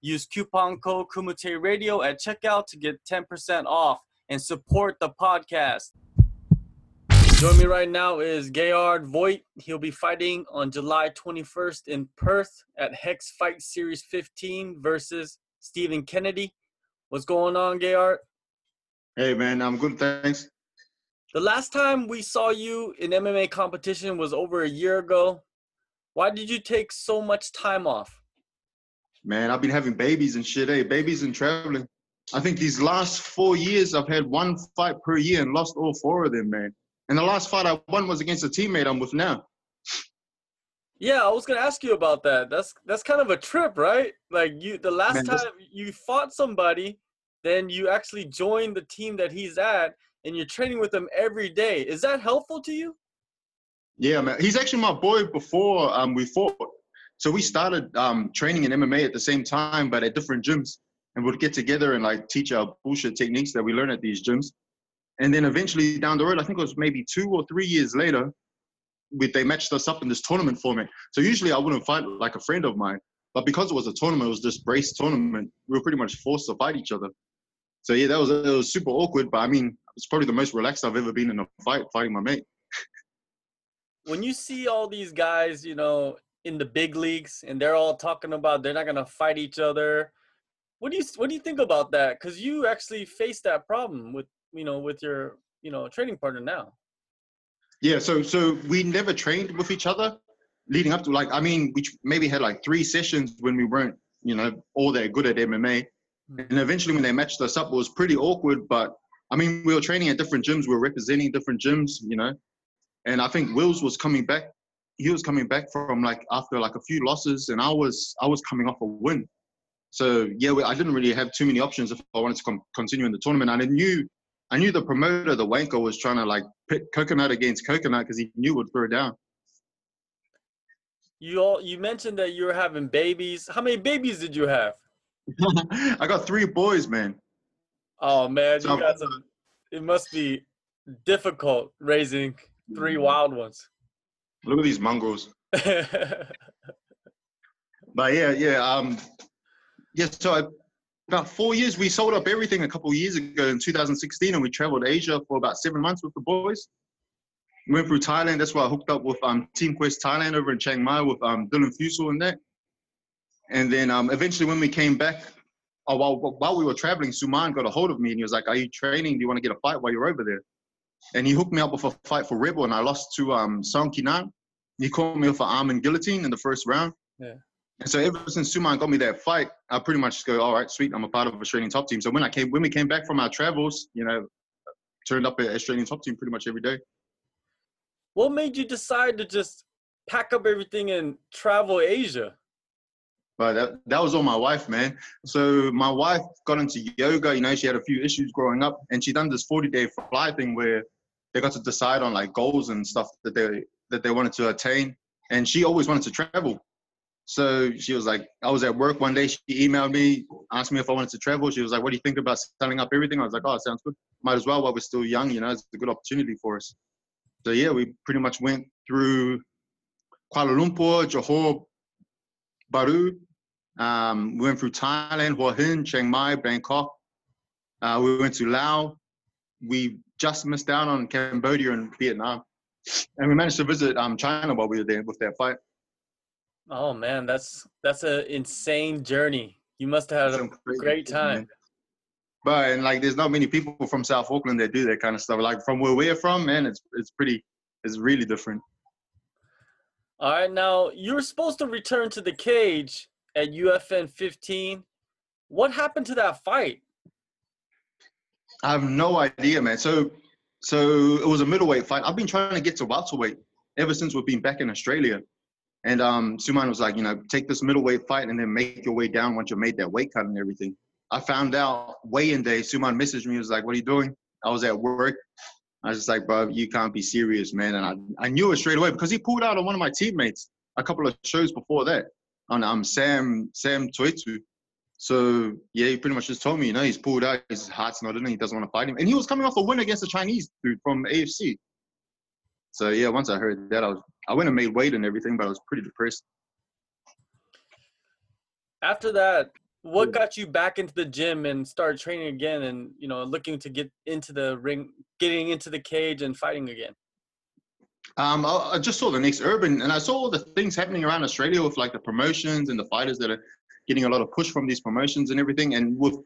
Use coupon code Kumite Radio at checkout to get 10% off and support the podcast. Join me right now is Gayard Voigt. He'll be fighting on July 21st in Perth at Hex Fight Series 15 versus Stephen Kennedy. What's going on, Gayard? Hey man, I'm good, thanks. The last time we saw you in MMA competition was over a year ago. Why did you take so much time off? Man, I've been having babies and shit, hey, babies and traveling. I think these last four years I've had one fight per year and lost all four of them, man. And the last fight I won was against a teammate I'm with now. Yeah, I was gonna ask you about that. That's that's kind of a trip, right? Like you, the last Man, time you fought somebody, then you actually joined the team that he's at, and you're training with him every day. Is that helpful to you? Yeah, man. He's actually my boy before um, we fought. So we started um, training in MMA at the same time, but at different gyms. And we'd get together and like teach our bullshit techniques that we learn at these gyms. And then eventually down the road, I think it was maybe two or three years later, we, they matched us up in this tournament format. So usually I wouldn't fight like a friend of mine, but because it was a tournament, it was this brace tournament. We were pretty much forced to fight each other. So yeah, that was it was super awkward, but I mean, it's probably the most relaxed I've ever been in a fight, fighting my mate. When you see all these guys, you know, in the big leagues, and they're all talking about they're not gonna fight each other. What do you what do you think about that? Because you actually face that problem with you know with your you know training partner now. Yeah, so so we never trained with each other leading up to like I mean we maybe had like three sessions when we weren't you know all that good at MMA, and eventually when they matched us up it was pretty awkward. But I mean we were training at different gyms, we were representing different gyms, you know, and I think Wills was coming back. He was coming back from like after like a few losses, and I was I was coming off a win. So yeah, we- I didn't really have too many options if I wanted to com- continue in the tournament. And I knew I knew the promoter, the wanker, was trying to like pit coconut against coconut because he knew it would throw it down. You all you mentioned that you were having babies. How many babies did you have? I got three boys, man. Oh man, you got some. It must be difficult raising three Mm. wild ones. Look at these mongrels. But yeah, yeah, um, yeah. So I, about four years, we sold up everything a couple of years ago in 2016, and we traveled Asia for about seven months with the boys. Went through Thailand. That's why I hooked up with um, Team Quest Thailand over in Chiang Mai with um, Dylan Fusel and that. And then um, eventually, when we came back, oh, while while we were traveling, Suman got a hold of me and he was like, "Are you training? Do you want to get a fight while you're over there?" And he hooked me up with a fight for Rebel, and I lost to um, Song Kinan. He caught me with an arm-in guillotine in the first round. Yeah. And so ever since Suman got me that fight, I pretty much go, all right, sweet, I'm a part of Australian top team. So when I came, when we came back from our travels, you know, turned up at Australian top team pretty much every day. what made you decide to just pack up everything and travel Asia? But that, that was all my wife, man. So my wife got into yoga. You know, she had a few issues growing up, and she done this 40 day fly thing where they got to decide on like goals and stuff that they that they wanted to attain. And she always wanted to travel. So she was like, I was at work one day. She emailed me, asked me if I wanted to travel. She was like, "What do you think about selling up everything?" I was like, "Oh, sounds good. Might as well while we're still young. You know, it's a good opportunity for us." So yeah, we pretty much went through Kuala Lumpur, Johor, Bahru, um, we went through Thailand, Hua Hin, Chiang Mai, Bangkok. Uh, we went to Laos. We just missed out on Cambodia and Vietnam. And we managed to visit um, China while we were there with that fight. Oh man, that's that's an insane journey. You must have had a great shit, man. time. But and like, there's not many people from South Auckland that do that kind of stuff. Like from where we're from, man, it's it's pretty, it's really different. All right, now you were supposed to return to the cage at UFN 15. What happened to that fight? I have no idea, man. So, so it was a middleweight fight. I've been trying to get to welterweight ever since we've been back in Australia. And um, Suman was like, you know, take this middleweight fight and then make your way down once you made that weight cut and everything. I found out weigh-in day. Suman messaged me. He was like, "What are you doing?" I was at work. I was just like, "Bro, you can't be serious, man." And I, I knew it straight away because he pulled out on one of my teammates a couple of shows before that on um Sam Sam Toitu. So yeah, he pretty much just told me, you know, he's pulled out. His heart's not in it. He doesn't want to fight him, and he was coming off a win against a Chinese dude from AFC. So yeah, once I heard that, I was I went and made weight and everything, but I was pretty depressed. After that, what got you back into the gym and started training again, and you know, looking to get into the ring, getting into the cage and fighting again? Um, I, I just saw the next urban, and I saw all the things happening around Australia with like the promotions and the fighters that are getting a lot of push from these promotions and everything. And with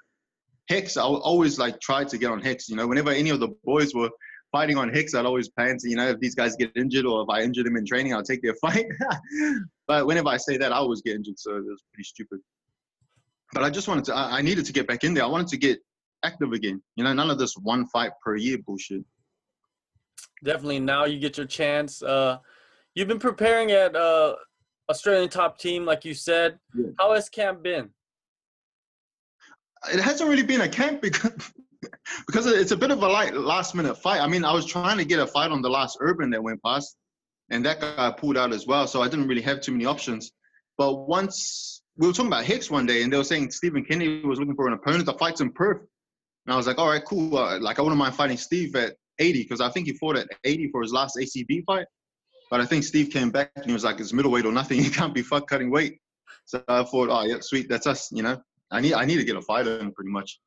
Hex, I always like tried to get on Hex. You know, whenever any of the boys were fighting on Hex, I'd always plan to, you know, if these guys get injured or if I injure them in training, I'll take their fight. but whenever I say that, I always get injured, so it was pretty stupid. But I just wanted to, I, I needed to get back in there. I wanted to get active again. You know, none of this one fight per year bullshit. Definitely. Now you get your chance. Uh, you've been preparing at uh, Australian top team, like you said. Yeah. How has camp been? It hasn't really been a camp because because it's a bit of a like last minute fight. I mean, I was trying to get a fight on the last Urban that went past, and that guy pulled out as well. So I didn't really have too many options. But once we were talking about Hex one day, and they were saying Stephen Kennedy was looking for an opponent to fight in Perth, and I was like, all right, cool. Uh, like I wouldn't mind fighting Steve at 80 because I think he fought at 80 for his last ACB fight. But I think Steve came back and he was like, it's middleweight or nothing. You can't be fuck cutting weight. So I thought, oh yeah, sweet, that's us. You know, I need I need to get a fighter in pretty much.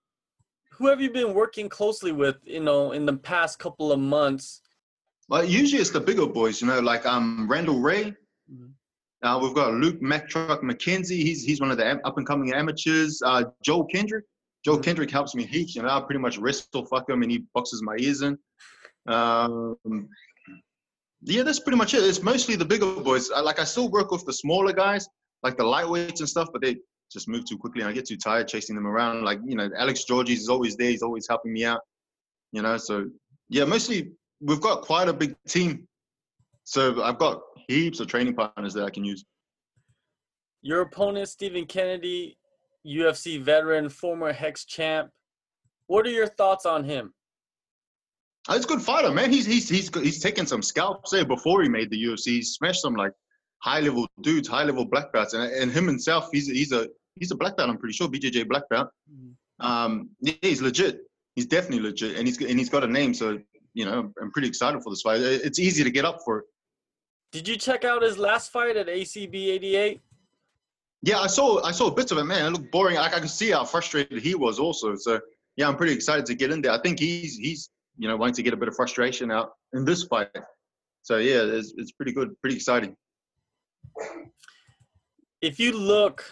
Who have you been working closely with? You know, in the past couple of months. Well, usually it's the bigger boys. You know, like um Randall Ray. Mm-hmm. Uh, we've got Luke Mack Truck McKenzie. He's he's one of the up and coming amateurs. Uh, Joe Kendrick. Joe. Kendrick helps me heaps. You know, I pretty much wrestle fuck him and he boxes my ears in. Um, yeah, that's pretty much it. It's mostly the bigger boys. I, like I still work with the smaller guys, like the lightweights and stuff, but they just move too quickly and I get too tired chasing them around. Like, you know, Alex Georges is always there. He's always helping me out, you know. So, yeah, mostly we've got quite a big team. So I've got heaps of training partners that I can use. Your opponent, Stephen Kennedy, UFC veteran, former Hex champ. What are your thoughts on him? He's a good fighter, man. He's he's he's he's taken some scalps there before he made the UFC. He smashed some like high level dudes, high level black belts, and, and him himself, he's he's a he's a black belt. I'm pretty sure BJJ black belt. Mm-hmm. Um, yeah, he's legit. He's definitely legit, and he's and he's got a name. So you know, I'm pretty excited for this fight. It's easy to get up for it. Did you check out his last fight at ACB 88? Yeah, I saw I saw bits of it, man. It looked boring. Like I can see how frustrated he was also. So yeah, I'm pretty excited to get in there. I think he's he's you know, wanting to get a bit of frustration out in this fight. So yeah, it's, it's pretty good, pretty exciting. If you look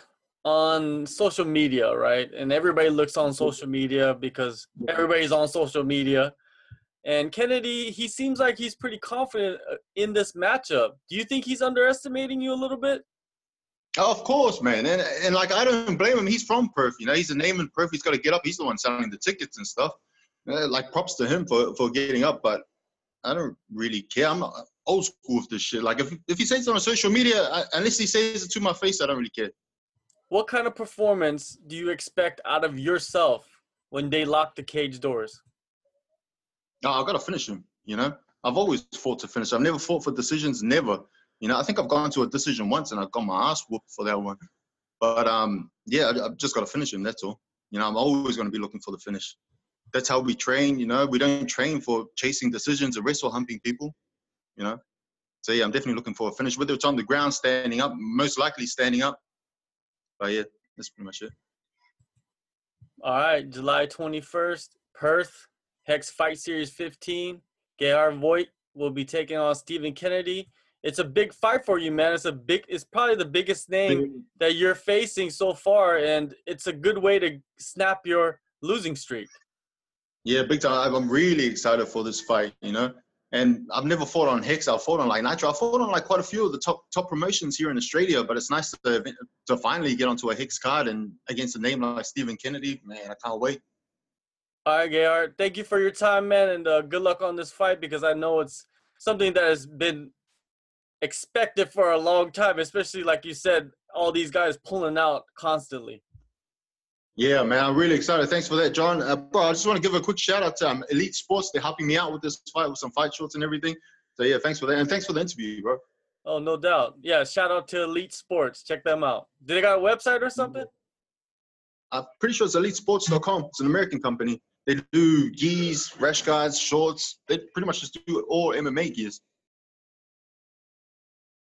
on social media, right, and everybody looks on social media because everybody's on social media, and Kennedy, he seems like he's pretty confident uh, in this matchup. Do you think he's underestimating you a little bit? Oh, of course, man. And, and like, I don't blame him. He's from Perth, you know, he's a name in Perth. He's got to get up. He's the one selling the tickets and stuff uh, like props to him for for getting up, but I don't really care. I'm old school with this shit. Like if if he says it on social media, I, unless he says it to my face, I don't really care. What kind of performance do you expect out of yourself when they lock the cage doors? No, I've got to finish him. You know, I've always fought to finish. I've never fought for decisions. Never. You know, I think I've gone to a decision once and I've got my ass whooped for that one. But um, yeah, I've just got to finish him. That's all. You know, I'm always going to be looking for the finish that's how we train. You know, we don't train for chasing decisions or wrestle humping people. You know, so yeah, I'm definitely looking for a finish. Whether it's on the ground, standing up, most likely standing up. But yeah, that's pretty much it. All right, July 21st, Perth, Hex Fight Series 15. Gerhard Voigt will be taking on Stephen Kennedy. It's a big fight for you, man. It's a big. It's probably the biggest name that you're facing so far, and it's a good way to snap your losing streak. Yeah, big time. I'm really excited for this fight, you know. And I've never fought on Hex. I've fought on like Nitro. I've fought on like quite a few of the top top promotions here in Australia. But it's nice to to finally get onto a Hex card and against a name like Stephen Kennedy. Man, I can't wait. All right, Gerhard. Thank you for your time, man, and uh, good luck on this fight because I know it's something that has been expected for a long time, especially like you said, all these guys pulling out constantly. Yeah, man, I'm really excited. Thanks for that, John. Uh, bro, I just want to give a quick shout out to um, Elite Sports. They're helping me out with this fight with some fight shorts and everything. So yeah, thanks for that, and thanks for the interview, bro. Oh, no doubt. Yeah, shout out to Elite Sports. Check them out. Do they got a website or something? I'm pretty sure it's EliteSports.com. It's an American company. They do gis, rash guards, shorts. They pretty much just do all MMA gears.